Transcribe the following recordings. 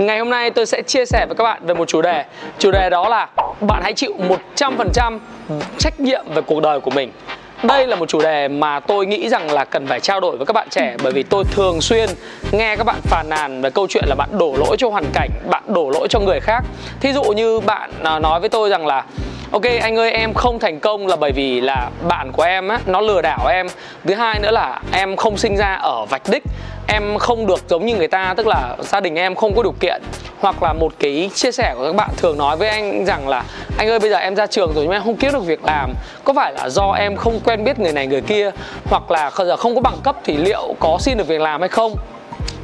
Ngày hôm nay tôi sẽ chia sẻ với các bạn về một chủ đề. Chủ đề đó là bạn hãy chịu 100% trách nhiệm về cuộc đời của mình. Đây là một chủ đề mà tôi nghĩ rằng là cần phải trao đổi với các bạn trẻ, bởi vì tôi thường xuyên nghe các bạn phàn nàn về câu chuyện là bạn đổ lỗi cho hoàn cảnh, bạn đổ lỗi cho người khác. Thí dụ như bạn à, nói với tôi rằng là, ok, anh ơi, em không thành công là bởi vì là bạn của em á, nó lừa đảo em. Thứ hai nữa là em không sinh ra ở vạch đích em không được giống như người ta, tức là gia đình em không có điều kiện. Hoặc là một cái chia sẻ của các bạn thường nói với anh rằng là, anh ơi, bây giờ em ra trường rồi nhưng em không kiếm được việc làm. Có phải là do em không quen biết người này người kia? Hoặc là giờ không có bằng cấp thì liệu có xin được việc làm hay không?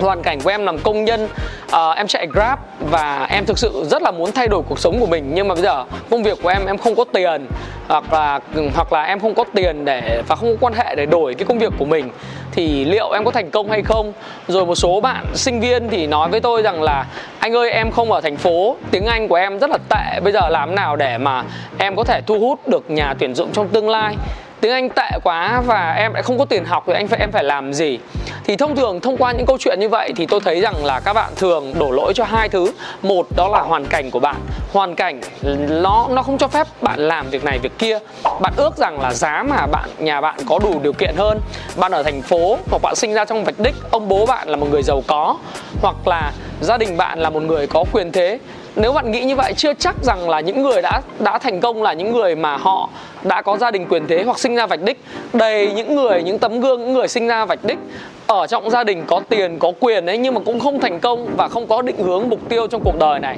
Hoàn cảnh của em làm công nhân uh, em chạy grab và em thực sự rất là muốn thay đổi cuộc sống của mình. Nhưng mà bây giờ công việc của em em không có tiền hoặc là hoặc là em không có tiền để và không có quan hệ để đổi cái công việc của mình thì liệu em có thành công hay không? Rồi một số bạn sinh viên thì nói với tôi rằng là anh ơi em không ở thành phố tiếng anh của em rất là tệ bây giờ làm nào để mà em có thể thu hút được nhà tuyển dụng trong tương lai? Tiếng Anh tệ quá và em lại không có tiền học thì anh phải em phải làm gì? Thì thông thường thông qua những câu chuyện như vậy thì tôi thấy rằng là các bạn thường đổ lỗi cho hai thứ. Một, đó là hoàn cảnh của bạn. Hoàn cảnh nó nó không cho phép bạn làm việc này việc kia. Bạn ước rằng là giá mà bạn, nhà bạn có đủ điều kiện hơn. Bạn ở thành phố hoặc bạn sinh ra trong vạch đích, ông bố bạn là một người giàu có. Hoặc là gia đình bạn là một người có quyền thế nếu bạn nghĩ như vậy, chưa chắc rằng là những người đã đã thành công là những người mà họ đã có gia đình quyền thế hoặc sinh ra vạch đích. Đầy những người, những tấm gương, những người sinh ra vạch đích, ở trong gia đình có tiền, có quyền ấy, nhưng mà cũng không thành công và không có định hướng, mục tiêu trong cuộc đời này.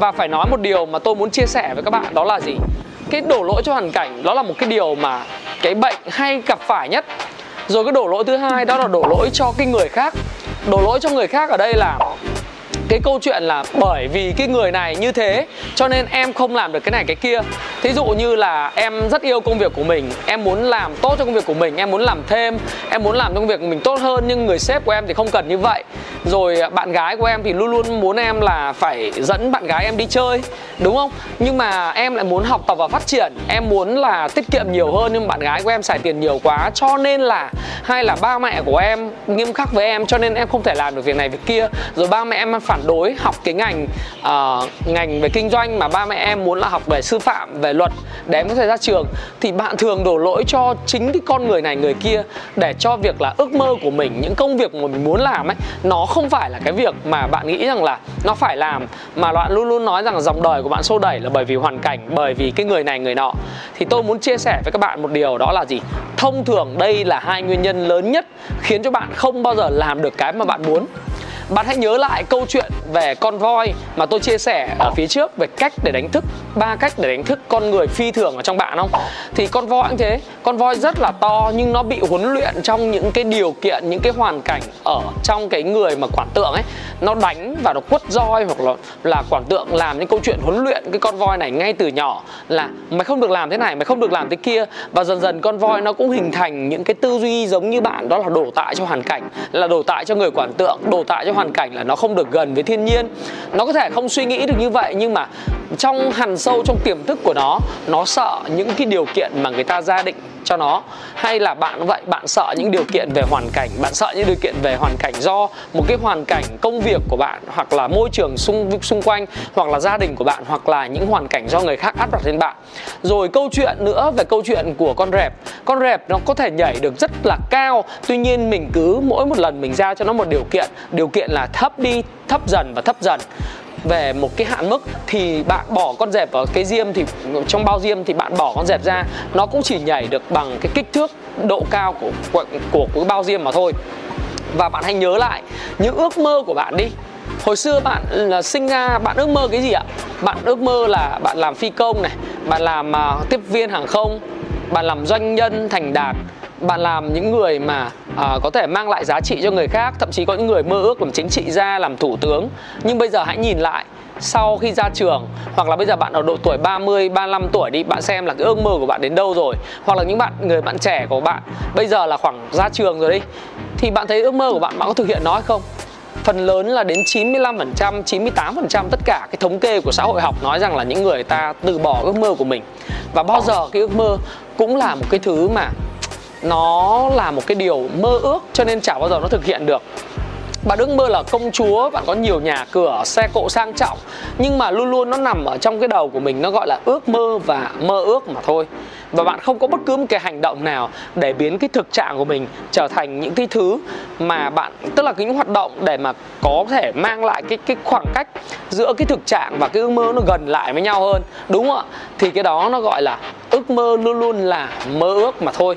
Và phải nói một điều mà tôi muốn chia sẻ với các bạn, đó là gì? Cái đổ lỗi cho hoàn cảnh, đó là một cái điều mà cái bệnh hay gặp phải nhất. Rồi cái đổ lỗi thứ hai, đó là đổ lỗi cho cái người khác. Đổ lỗi cho người khác ở đây là cái câu chuyện là bởi vì cái người này như thế, cho nên em không làm được cái này cái kia. Thí dụ như là em rất yêu công việc của mình, em muốn làm tốt cho công việc của mình, em muốn làm thêm, em muốn làm công việc của mình tốt hơn, nhưng người sếp của em thì không cần như vậy. Rồi bạn gái của em thì luôn luôn muốn em là phải dẫn bạn gái em đi chơi, đúng không? Nhưng mà em lại muốn học tập và phát triển, em muốn là tiết kiệm nhiều hơn, nhưng bạn gái của em xài tiền nhiều quá, cho nên là, hay là ba mẹ của em nghiêm khắc với em, cho nên em không thể làm được việc này việc kia. Rồi ba mẹ em phải phản đối học cái ngành uh, ngành về kinh doanh mà ba mẹ em muốn là học về sư phạm về luật để em có thể ra trường thì bạn thường đổ lỗi cho chính cái con người này người kia để cho việc là ước mơ của mình những công việc mà mình muốn làm ấy nó không phải là cái việc mà bạn nghĩ rằng là nó phải làm mà bạn luôn luôn nói rằng dòng đời của bạn xô đẩy là bởi vì hoàn cảnh bởi vì cái người này người nọ. Thì tôi muốn chia sẻ với các bạn một điều đó là gì? Thông thường đây là hai nguyên nhân lớn nhất khiến cho bạn không bao giờ làm được cái mà bạn muốn bạn hãy nhớ lại câu chuyện về con voi mà tôi chia sẻ ở phía trước về cách để đánh thức ba cách để đánh thức con người phi thường ở trong bạn không? Thì con voi cũng thế. Con voi rất là to, nhưng nó bị huấn luyện trong những cái điều kiện, những cái hoàn cảnh ở trong cái người mà quản tượng ấy. Nó đánh và nó quất roi hoặc là là quản tượng làm những câu chuyện huấn luyện cái con voi này ngay từ nhỏ là mày không được làm thế này, mày không được làm thế kia. Và dần dần con voi nó cũng hình thành những cái tư duy giống như bạn, đó là đổ tại cho hoàn cảnh, là đổ tại cho người quản tượng, đổ tại cho hoàn cảnh là nó không được gần với thiên nhiên. Nó có thể không suy nghĩ được như vậy, nhưng mà trong hằn sâu trong tiềm thức của nó nó sợ những cái điều kiện mà người ta gia định cho nó. Hay là bạn vậy, bạn sợ những điều kiện về hoàn cảnh, bạn sợ những điều kiện về hoàn cảnh do một cái hoàn cảnh công việc của bạn, hoặc là môi trường xung xung quanh, hoặc là gia đình của bạn, hoặc là những hoàn cảnh do người khác áp đặt lên bạn. Rồi câu chuyện nữa về câu chuyện của con rẹp con rẹp nó có thể nhảy được rất là cao, tuy nhiên mình cứ mỗi một lần mình ra cho nó một điều kiện. Điều kiện là thấp đi, thấp dần và thấp dần về một cái hạn mức thì bạn bỏ con dẹp vào cái diêm thì trong bao diêm thì bạn bỏ con dẹp ra. Nó cũng chỉ nhảy được bằng cái kích thước độ cao của của, của cái bao diêm mà thôi. Và bạn hãy nhớ lại những ước mơ của bạn đi. Hồi xưa bạn là sinh ra bạn ước mơ cái gì ạ? Bạn ước mơ là bạn làm phi công này bạn làm uh, tiếp viên hàng không bạn làm doanh nhân thành đạt bạn làm những người mà à, có thể mang lại giá trị cho người khác thậm chí có những người mơ ước làm chính trị gia làm thủ tướng. Nhưng bây giờ hãy nhìn lại sau khi ra trường hoặc là bây giờ bạn ở độ tuổi 30, 35 tuổi đi bạn xem là cái ước mơ của bạn đến đâu rồi. Hoặc là những bạn người bạn trẻ của bạn bây giờ là khoảng ra trường rồi đi thì bạn thấy ước mơ của bạn bạn có thực hiện nó hay không? Phần lớn là đến 95%, 98% tất cả cái thống kê của xã hội học nói rằng là những người ta từ bỏ ước mơ của mình. Và bao giờ cái ước mơ cũng là một cái thứ mà nó là một cái điều mơ ước cho nên chả bao giờ nó thực hiện được. Bạn ước mơ là công chúa bạn có nhiều nhà cửa, xe cộ sang trọng. Nhưng mà luôn luôn nó nằm ở trong cái đầu của mình, nó gọi là ước mơ và mơ ước mà thôi và bạn không có bất cứ một cái hành động nào để biến cái thực trạng của mình trở thành những cái thứ mà bạn, tức là những hoạt động để mà có thể mang lại cái cái khoảng cách giữa cái thực trạng và cái ước mơ nó gần lại với nhau hơn. Đúng không ạ? Thì cái đó nó gọi là ước mơ luôn luôn là mơ ước mà thôi.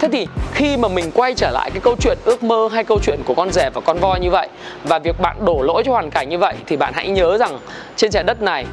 Thế thì khi mà mình quay trở lại cái câu chuyện ước mơ hay câu chuyện của con rể và con voi như vậy và việc bạn đổ lỗi cho hoàn cảnh như vậy thì bạn hãy nhớ rằng trên trái đất này,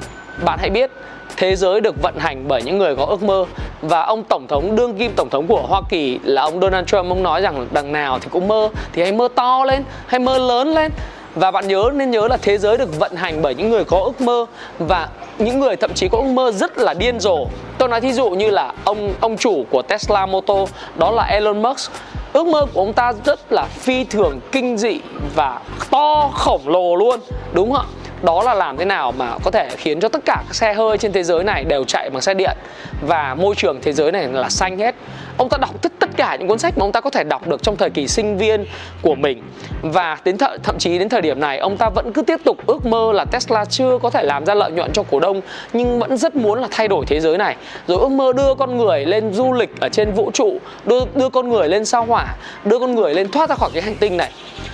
bạn hãy biết thế giới được vận hành bởi những người có ước mơ. Và ông tổng thống, đương kim tổng thống của Hoa Kỳ là ông Donald Trump. Ông nói rằng đằng nào thì cũng mơ, thì hãy mơ to lên hay mơ lớn lên. Và bạn nhớ, nên nhớ là thế giới được vận hành bởi những người có ước mơ. Và những người thậm chí có ước mơ rất là điên rồ. Tôi nói thí dụ như là ông ông chủ của Tesla Motor, đó là Elon Musk. Ước mơ của ông ta rất là phi thường, kinh dị và to khổng lồ luôn. Đúng không ạ? Đó là làm thế nào mà có thể khiến cho tất cả các xe hơi trên thế giới này đều chạy bằng xe điện? Và môi trường thế giới này là xanh hết. Ông ta đọc tất tất cả những cuốn sách mà ông ta có thể đọc được trong thời kỳ sinh viên của mình. Và đến th- thậm chí đến thời điểm này, ông ta vẫn cứ tiếp tục ước mơ là Tesla chưa có thể làm ra lợi nhuận cho cổ đông, nhưng vẫn rất muốn là thay đổi thế giới này. Rồi ước mơ đưa con người lên du lịch ở trên vũ trụ, đưa đưa con người lên sao hỏa, đưa con người lên thoát ra khỏi cái hành tinh này.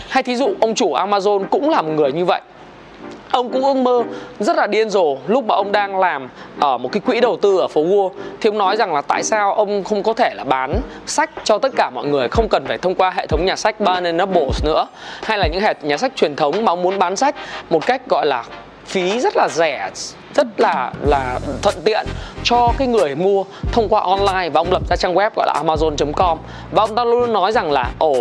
Hay thí dụ ông chủ Amazon cũng là một người như vậy ông cũng ước mơ rất là điên rồ lúc mà ông đang làm ở một cái quỹ đầu tư ở phố Wall. Thì ông nói rằng là tại sao ông không có thể là bán sách cho tất cả mọi người, không cần phải thông qua hệ thống nhà sách Barnes Nobles nữa, hay là những hệ nhà sách truyền thống mà ông muốn bán sách một cách, gọi là, phí rất là rẻ, rất là là thuận tiện cho cái người mua thông qua online. Và ông lập ra trang web, gọi là amazon.com và ông ta luôn nói rằng là, ồ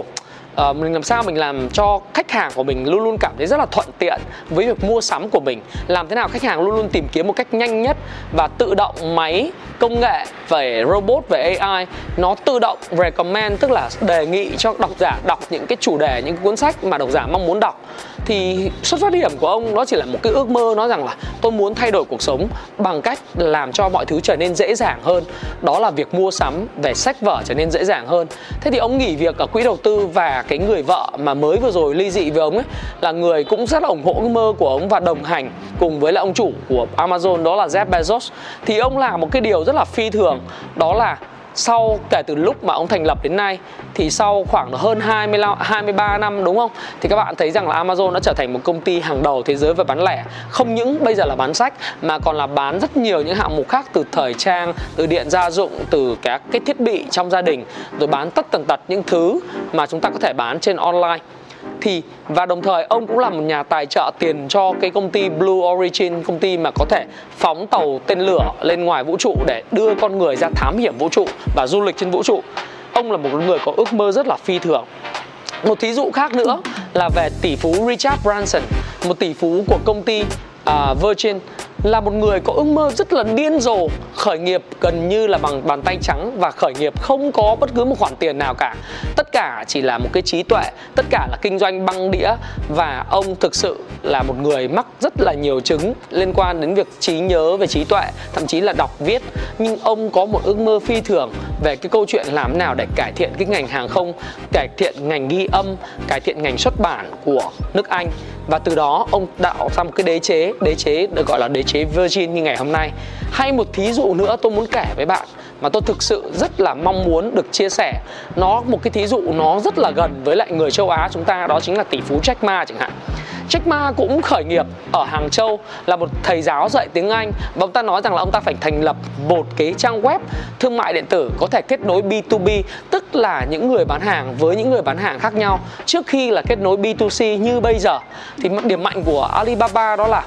uh, mình làm sao mình làm cho khách hàng của mình luôn luôn cảm thấy rất là thuận tiện với việc mua sắm của mình? Làm thế nào khách hàng luôn luôn tìm kiếm một cách nhanh nhất và tự động máy công nghệ về robot về AI nó tự động recommend tức là đề nghị cho độc giả đọc những cái chủ đề những cái cuốn sách mà độc giả mong muốn đọc? Thì xuất phát điểm của ông đó chỉ là một cái ước mơ nói rằng là tôi muốn thay đổi cuộc sống bằng cách làm cho mọi thứ trở nên dễ dàng hơn. Đó là việc mua sắm, về sách vở trở nên dễ dàng hơn. Thế thì ông nghỉ việc ở quỹ đầu tư và cái người vợ mà mới vừa rồi ly dị với ông ấy là người cũng rất là ủng hộ ước mơ của ông và đồng hành cùng với lại ông chủ của Amazon, đó là Jeff Bezos. Thì ông làm một cái điều rất là phi thường, đó là sau kể từ lúc mà ông thành lập đến nay thì sau khoảng hơn 25 23 năm đúng không? Thì các bạn thấy rằng là Amazon đã trở thành một công ty hàng đầu thế giới về bán lẻ. Không những bây giờ là bán sách mà còn là bán rất nhiều những hạng mục khác từ thời trang, từ điện gia dụng, từ các cái thiết bị trong gia đình rồi bán tất tần tật những thứ mà chúng ta có thể bán trên online thì và đồng thời ông cũng là một nhà tài trợ tiền cho cái công ty Blue Origin công ty mà có thể phóng tàu tên lửa lên ngoài vũ trụ để đưa con người ra thám hiểm vũ trụ và du lịch trên vũ trụ. Ông là một người có ước mơ rất là phi thường. Một thí dụ khác nữa là về tỷ phú Richard Branson một tỷ phú của công ty uh, Virgin là một người có ước mơ rất là điên rồ, khởi nghiệp gần như là bằng bàn tay trắng và khởi nghiệp không có bất cứ một khoản tiền nào cả. Tất cả chỉ là một cái trí tuệ, tất cả là kinh doanh băng đĩa và ông thực sự là một người mắc rất là nhiều chứng liên quan đến việc trí nhớ về trí tuệ, thậm chí là đọc viết. Nhưng ông có một ước mơ phi thường về cái câu chuyện làm nào để cải thiện cái ngành hàng không, cải thiện ngành ghi âm, cải thiện ngành xuất bản của nước anh. Và từ đó, ông tạo ra một cái đế chế đế chế được gọi là đế chế Virgin như ngày hôm nay. Hay một thí dụ nữa tôi muốn kể với bạn mà tôi thực sự rất là mong muốn được chia sẻ. Nó, một cái thí dụ nó rất là gần với lại người châu Á chúng ta, đó chính là tỷ phú Jack Ma chẳng hạn. Jack Ma cũng khởi nghiệp ở Hàng Châu, là một thầy giáo dạy tiếng Anh. Và ông ta nói rằng là ông ta phải thành lập một cái trang web thương mại điện tử có thể kết nối B2B tức là những người bán hàng với những người bán hàng khác nhau. Trước khi là kết nối B2C như bây giờ, thì điểm mạnh của Alibaba đó là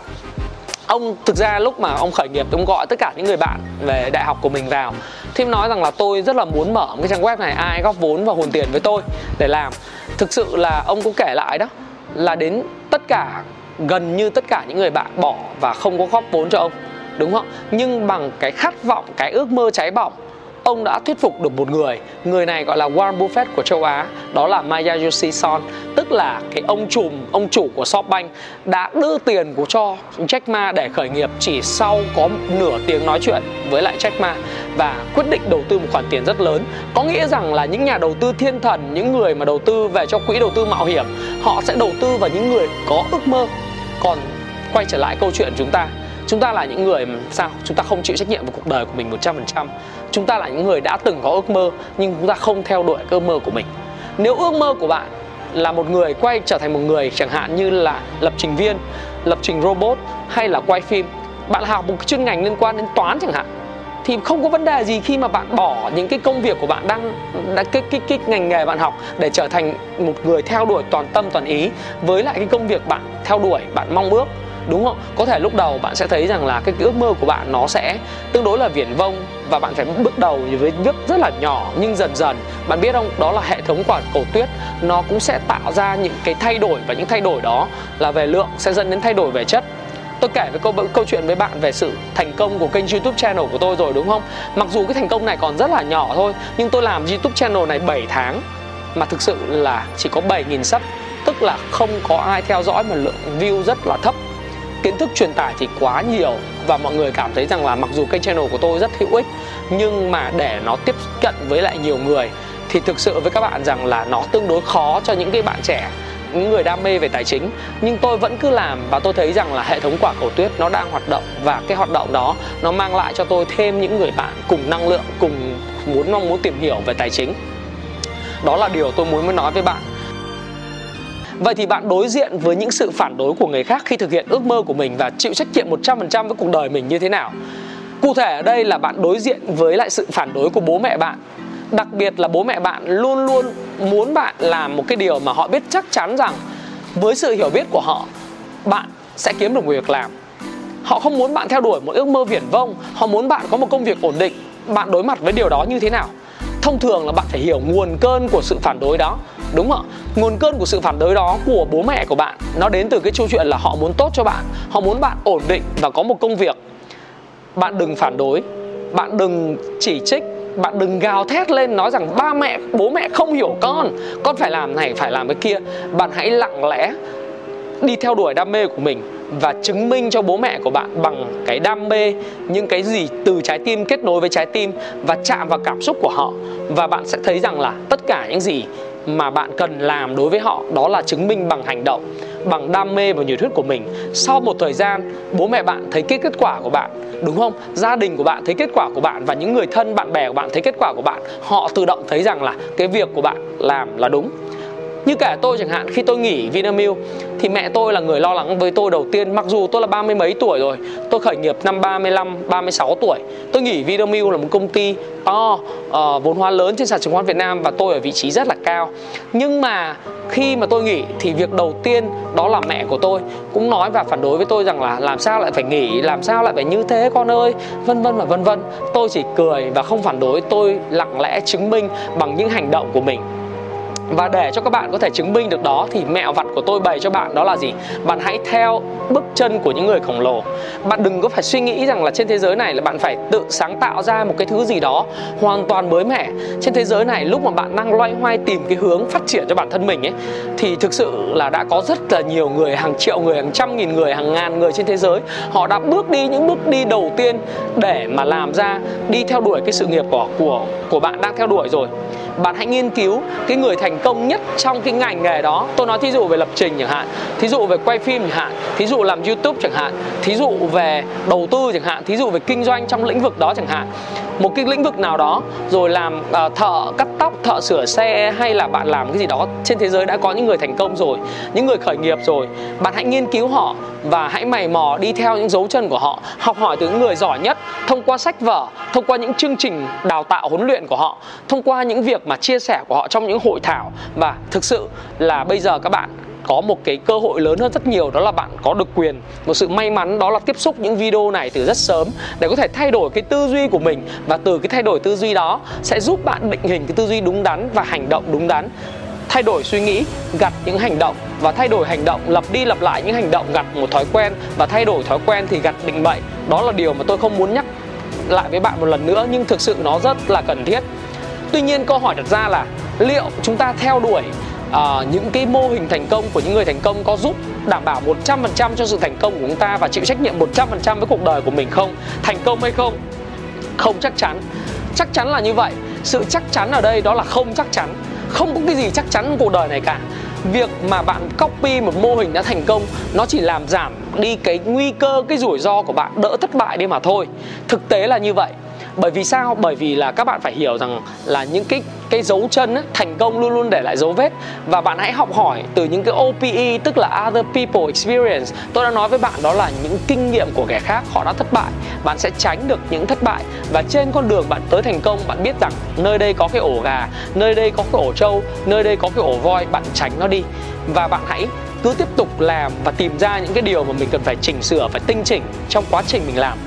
ông thực ra lúc mà ông khởi nghiệp, ông gọi tất cả những người bạn về đại học của mình vào thì nói rằng là tôi rất là muốn mở một cái trang web này, ai góp vốn và hùn tiền với tôi để làm. Thực sự là ông cũng kể lại đó, là đến tất cả, gần như tất cả những người bạn bỏ và không có góp vốn cho ông, đúng không? Nhưng bằng cái khát vọng, cái ước mơ cháy bỏng ông đã thuyết phục được một người người này gọi là Warren Buffett của châu Á, đó là Masayoshi Son tức là cái ông trùm, ông chủ của SoftBank đã đưa tiền của cho Jack Ma để khởi nghiệp chỉ sau có nửa tiếng nói chuyện với lại Jack Ma và quyết định đầu tư một khoản tiền rất lớn. Có nghĩa rằng là những nhà đầu tư thiên thần, những người mà đầu tư về cho quỹ đầu tư mạo hiểm, họ sẽ đầu tư vào những người có ước mơ. Còn quay trở lại câu chuyện chúng ta chúng ta là những người sao? Chúng ta không chịu trách nhiệm về cuộc đời của mình 100% chúng ta là những người đã từng có ước mơ, nhưng chúng ta không theo đuổi ước mơ của mình. Nếu ước mơ của bạn là một người quay trở thành một người chẳng hạn như là lập trình viên, lập trình robot hay là quay phim, bạn học một chuyên ngành liên quan đến toán chẳng hạn, thì không có vấn đề gì khi mà bạn bỏ những cái công việc của bạn đang cái cái cái ngành nghề bạn học để trở thành một người theo đuổi toàn tâm toàn ý với lại cái công việc bạn theo đuổi, bạn mong ước đúng không? Có thể lúc đầu bạn sẽ thấy rằng là cái, cái ước mơ của bạn nó sẽ tương đối là viển vông và bạn phải bước đầu với bước rất là nhỏ nhưng dần dần bạn biết không? Đó là hệ thống quả cầu tuyết. Nó cũng sẽ tạo ra những cái thay đổi và những thay đổi đó là về lượng sẽ dẫn đến thay đổi về chất. Tôi kể với câu câu chuyện với bạn về sự thành công của kênh YouTube channel của tôi rồi đúng không? Mặc dù cái thành công này còn rất là nhỏ thôi, nhưng tôi làm YouTube channel này 7 tháng mà thực sự là chỉ có 7.000 sub, tức là không có ai theo dõi mà lượng view rất là thấp kiến thức truyền tải thì quá nhiều và mọi người cảm thấy rằng là mặc dù kênh channel của tôi rất hữu ích, nhưng mà để nó tiếp cận với lại nhiều người thì thực sự với các bạn rằng là nó tương đối khó cho những cái bạn trẻ, những người đam mê về tài chính. Nhưng tôi vẫn cứ làm và tôi thấy rằng là hệ thống quả cầu tuyết nó đang hoạt động và cái hoạt động đó nó mang lại cho tôi thêm những người bạn cùng năng lượng, cùng muốn mong muốn tìm hiểu về tài chính. Đó là điều tôi muốn nói với bạn. Vậy thì bạn đối diện với những sự phản đối của người khác khi thực hiện ước mơ của mình và chịu trách nhiệm 100% với cuộc đời mình như thế nào? Cụ thể ở đây là bạn đối diện với lại sự phản đối của bố mẹ bạn Đặc biệt là bố mẹ bạn luôn luôn muốn bạn làm một cái điều mà họ biết chắc chắn rằng với sự hiểu biết của họ, bạn sẽ kiếm được một việc làm Họ không muốn bạn theo đuổi một ước mơ viển vông, Họ muốn bạn có một công việc ổn định Bạn đối mặt với điều đó như thế nào? Thông thường là bạn phải hiểu nguồn cơn của sự phản đối đó đúng không ạ. Nguồn cơn của sự phản đối đó của bố mẹ của bạn, nó đến từ cái câu chuyện là họ muốn tốt cho bạn, họ muốn bạn ổn định và có một công việc. Bạn đừng phản đối, bạn đừng chỉ trích, bạn đừng gào thét lên nói rằng ba mẹ, bố mẹ không hiểu con. Con phải làm này, phải làm cái kia. Bạn hãy lặng lẽ đi theo đuổi đam mê của mình và chứng minh cho bố mẹ của bạn bằng cái đam mê, những cái gì từ trái tim, kết nối với trái tim và chạm vào cảm xúc của họ. Và bạn sẽ thấy rằng là tất cả những gì mà bạn cần làm đối với họ, đó là chứng minh bằng hành động, bằng đam mê và nhiệt huyết của mình. Sau một thời gian, bố mẹ bạn thấy cái kết quả của bạn, đúng không? Gia đình của bạn thấy kết quả của bạn và những người thân, bạn bè của bạn thấy kết quả của bạn, họ tự động thấy rằng là cái việc của bạn làm là đúng như cả tôi chẳng hạn khi tôi nghỉ Vinamilk thì mẹ tôi là người lo lắng với tôi đầu tiên. Mặc dù tôi là ba mươi mấy tuổi rồi tôi khởi nghiệp năm 35 36 tuổi. Tôi nghỉ Vinamilk là một công ty to uh, vốn hóa lớn trên sàn chứng khoán Việt Nam và tôi ở vị trí rất là cao. Nhưng mà khi mà tôi nghỉ thì việc đầu tiên đó là mẹ của tôi cũng nói và phản đối với tôi rằng là làm sao lại phải nghỉ? Làm sao lại phải như thế con ơi? Vân vân và vân vân. Tôi chỉ cười và không phản đối tôi lặng lẽ chứng minh bằng những hành động của mình và để cho các bạn có thể chứng minh được đó thì mẹo vặt của tôi bày cho bạn đó là gì? Bạn hãy theo bước chân của những người khổng lồ. Bạn đừng có phải suy nghĩ rằng là trên thế giới này là bạn phải tự sáng tạo ra một cái thứ gì đó hoàn toàn mới mẻ. Trên thế giới này lúc mà bạn đang loay hoay tìm cái hướng phát triển cho bản thân mình ấy, thì thực sự là đã có rất là nhiều người, hàng triệu người, hàng trăm nghìn người, hàng ngàn người trên thế giới, họ đã bước đi những bước đi đầu tiên để mà làm ra đi theo đuổi cái sự nghiệp của của của bạn đang theo đuổi rồi. Bạn hãy nghiên cứu cái người thành công nhất trong cái ngành nghề đó. Tôi nói thí dụ về lập trình chẳng hạn, thí dụ về quay phim chẳng hạn thí dụ làm youtube chẳng hạn thí dụ về đầu tư chẳng hạn thí dụ về kinh doanh trong lĩnh vực đó chẳng hạn. Một cái lĩnh vực nào đó rồi làm uh, thợ cắt tóc thợ sửa xe hay là bạn làm cái gì đó trên thế giới đã có những người thành công rồi những người khởi nghiệp rồi. Bạn hãy nghiên cứu họ và hãy mày mò đi theo những dấu chân của họ. Học hỏi từ những người giỏi nhất thông qua sách vở thông qua những chương trình đào tạo huấn luyện của họ thông qua những việc mà chia sẻ của họ trong những hội thảo. Và thực sự là bây giờ các bạn có một cái cơ hội lớn hơn rất nhiều, đó là bạn có được quyền, một sự may mắn, đó là tiếp xúc những video này từ rất sớm để có thể thay đổi cái tư duy của mình. Và từ cái thay đổi tư duy đó sẽ giúp bạn định hình cái tư duy đúng đắn và hành động đúng đắn. Thay đổi suy nghĩ, gặt những hành động và thay đổi hành động, lặp đi lặp lại những hành động, gặt một thói quen và thay đổi thói quen thì gặt định mệnh. Đó là điều mà tôi không muốn nhắc lại với bạn một lần nữa, nhưng thực sự nó rất là cần thiết. Tuy nhiên câu hỏi đặt ra là liệu chúng ta theo đuổi uh, những cái mô hình thành công của những người thành công có giúp đảm bảo 100% cho sự thành công của chúng ta và chịu trách nhiệm 100% với cuộc đời của mình không? Thành công hay không? Không chắc chắn. Chắc chắn là như vậy. Sự chắc chắn ở đây đó là không chắc chắn. Không có cái gì chắc chắn cuộc đời này cả. Việc mà bạn copy một mô hình đã thành công nó chỉ làm giảm đi cái nguy cơ cái rủi ro của bạn đỡ thất bại đi mà thôi. Thực tế là như vậy bởi vì sao bởi vì là các bạn phải hiểu rằng là những cái cái dấu chân ấy, thành công luôn luôn để lại dấu vết. Và bạn hãy học hỏi từ những cái OPE tức là other people experience. Tôi đã nói với bạn đó là những kinh nghiệm của kẻ khác họ đã thất bại. Bạn sẽ tránh được những thất bại. Và trên con đường bạn tới thành công bạn biết rằng nơi đây có cái ổ gà nơi đây có cái ổ trâu nơi đây có cái ổ voi bạn tránh nó đi. Và bạn hãy cứ tiếp tục làm và tìm ra những cái điều mà mình cần phải chỉnh sửa phải tinh chỉnh trong quá trình mình làm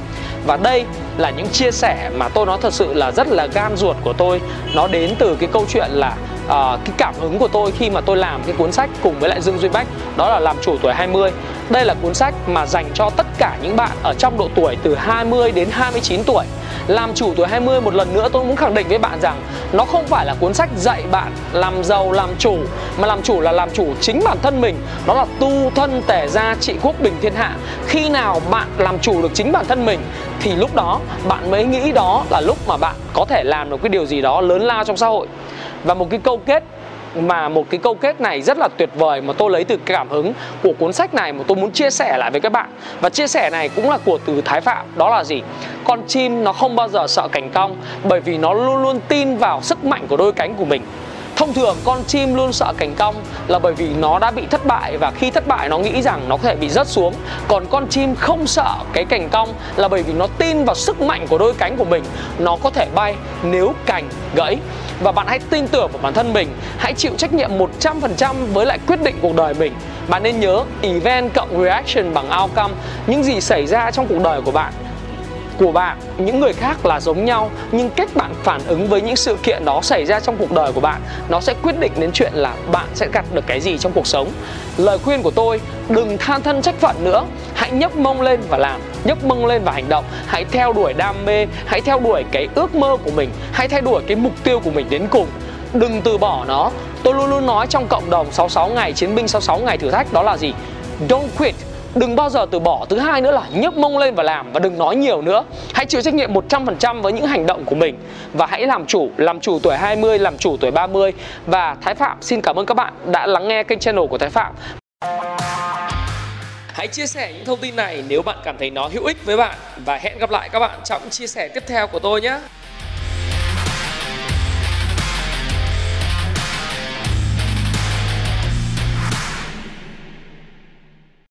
và đây là những chia sẻ mà tôi nói thật sự là rất là gan ruột của tôi. Nó đến từ cái câu chuyện là uh, cái cảm hứng của tôi khi mà tôi làm cái cuốn sách cùng với lại Dương Duy Bách đó là làm chủ tuổi 20 đây là cuốn sách mà dành cho tất cả những bạn ở trong độ tuổi từ 20 đến 29 tuổi. Làm chủ tuổi 20 một lần nữa tôi muốn khẳng định với bạn rằng nó không phải là cuốn sách dạy bạn làm giàu làm chủ mà làm chủ là làm chủ chính bản thân mình. Nó là tu thân tể gia trị quốc bình thiên hạ. Khi nào bạn làm chủ được chính bản thân mình thì lúc đó bạn mới nghĩ đó là lúc mà bạn có thể làm được cái điều gì đó lớn lao trong xã hội và một cái câu kết mà một cái câu kết này rất là tuyệt vời mà tôi lấy từ cảm hứng của cuốn sách này mà tôi muốn chia sẻ lại với các bạn. Và chia sẻ này cũng là của từ Thái Phạm, đó là gì? Con chim nó không bao giờ sợ cảnh cong bởi vì nó luôn luôn tin vào sức mạnh của đôi cánh của mình. Thông thường con chim luôn sợ cành cong là bởi vì nó đã bị thất bại và khi thất bại nó nghĩ rằng nó có thể bị rớt xuống. Còn con chim không sợ cái cành cong là bởi vì nó tin vào sức mạnh của đôi cánh của mình. Nó có thể bay nếu cành gãy. Và bạn hãy tin tưởng vào bản thân mình, hãy chịu trách nhiệm 100% với lại quyết định cuộc đời mình. Bạn nên nhớ event cộng reaction bằng outcome. Những gì xảy ra trong cuộc đời của bạn của bạn. Những người khác là giống nhau, nhưng cách bạn phản ứng với những sự kiện đó xảy ra trong cuộc đời của bạn, nó sẽ quyết định đến chuyện là bạn sẽ gặt được cái gì trong cuộc sống. Lời khuyên của tôi, đừng than thân trách phận nữa. Hãy nhấc mông lên và làm, nhấc mông lên và hành động. Hãy theo đuổi đam mê, hãy theo đuổi cái ước mơ của mình, hãy theo đuổi cái mục tiêu của mình đến cùng. Đừng từ bỏ nó. Tôi luôn luôn nói trong cộng đồng 66 ngày, chiến binh 66 ngày thử thách đó là gì? Don't quit đừng bao giờ từ bỏ. Thứ hai nữa là nhấc mông lên và làm và đừng nói nhiều nữa. Hãy chịu trách nhiệm 100% với những hành động của mình. Và hãy làm chủ làm chủ tuổi 20 làm chủ tuổi 30 và Thái Phạm, xin cảm ơn các bạn đã lắng nghe kênh channel của Thái Phạm. Hãy chia sẻ những thông tin này nếu bạn cảm thấy nó hữu ích với bạn. Và hẹn gặp lại các bạn trong chia sẻ tiếp theo của tôi nhé.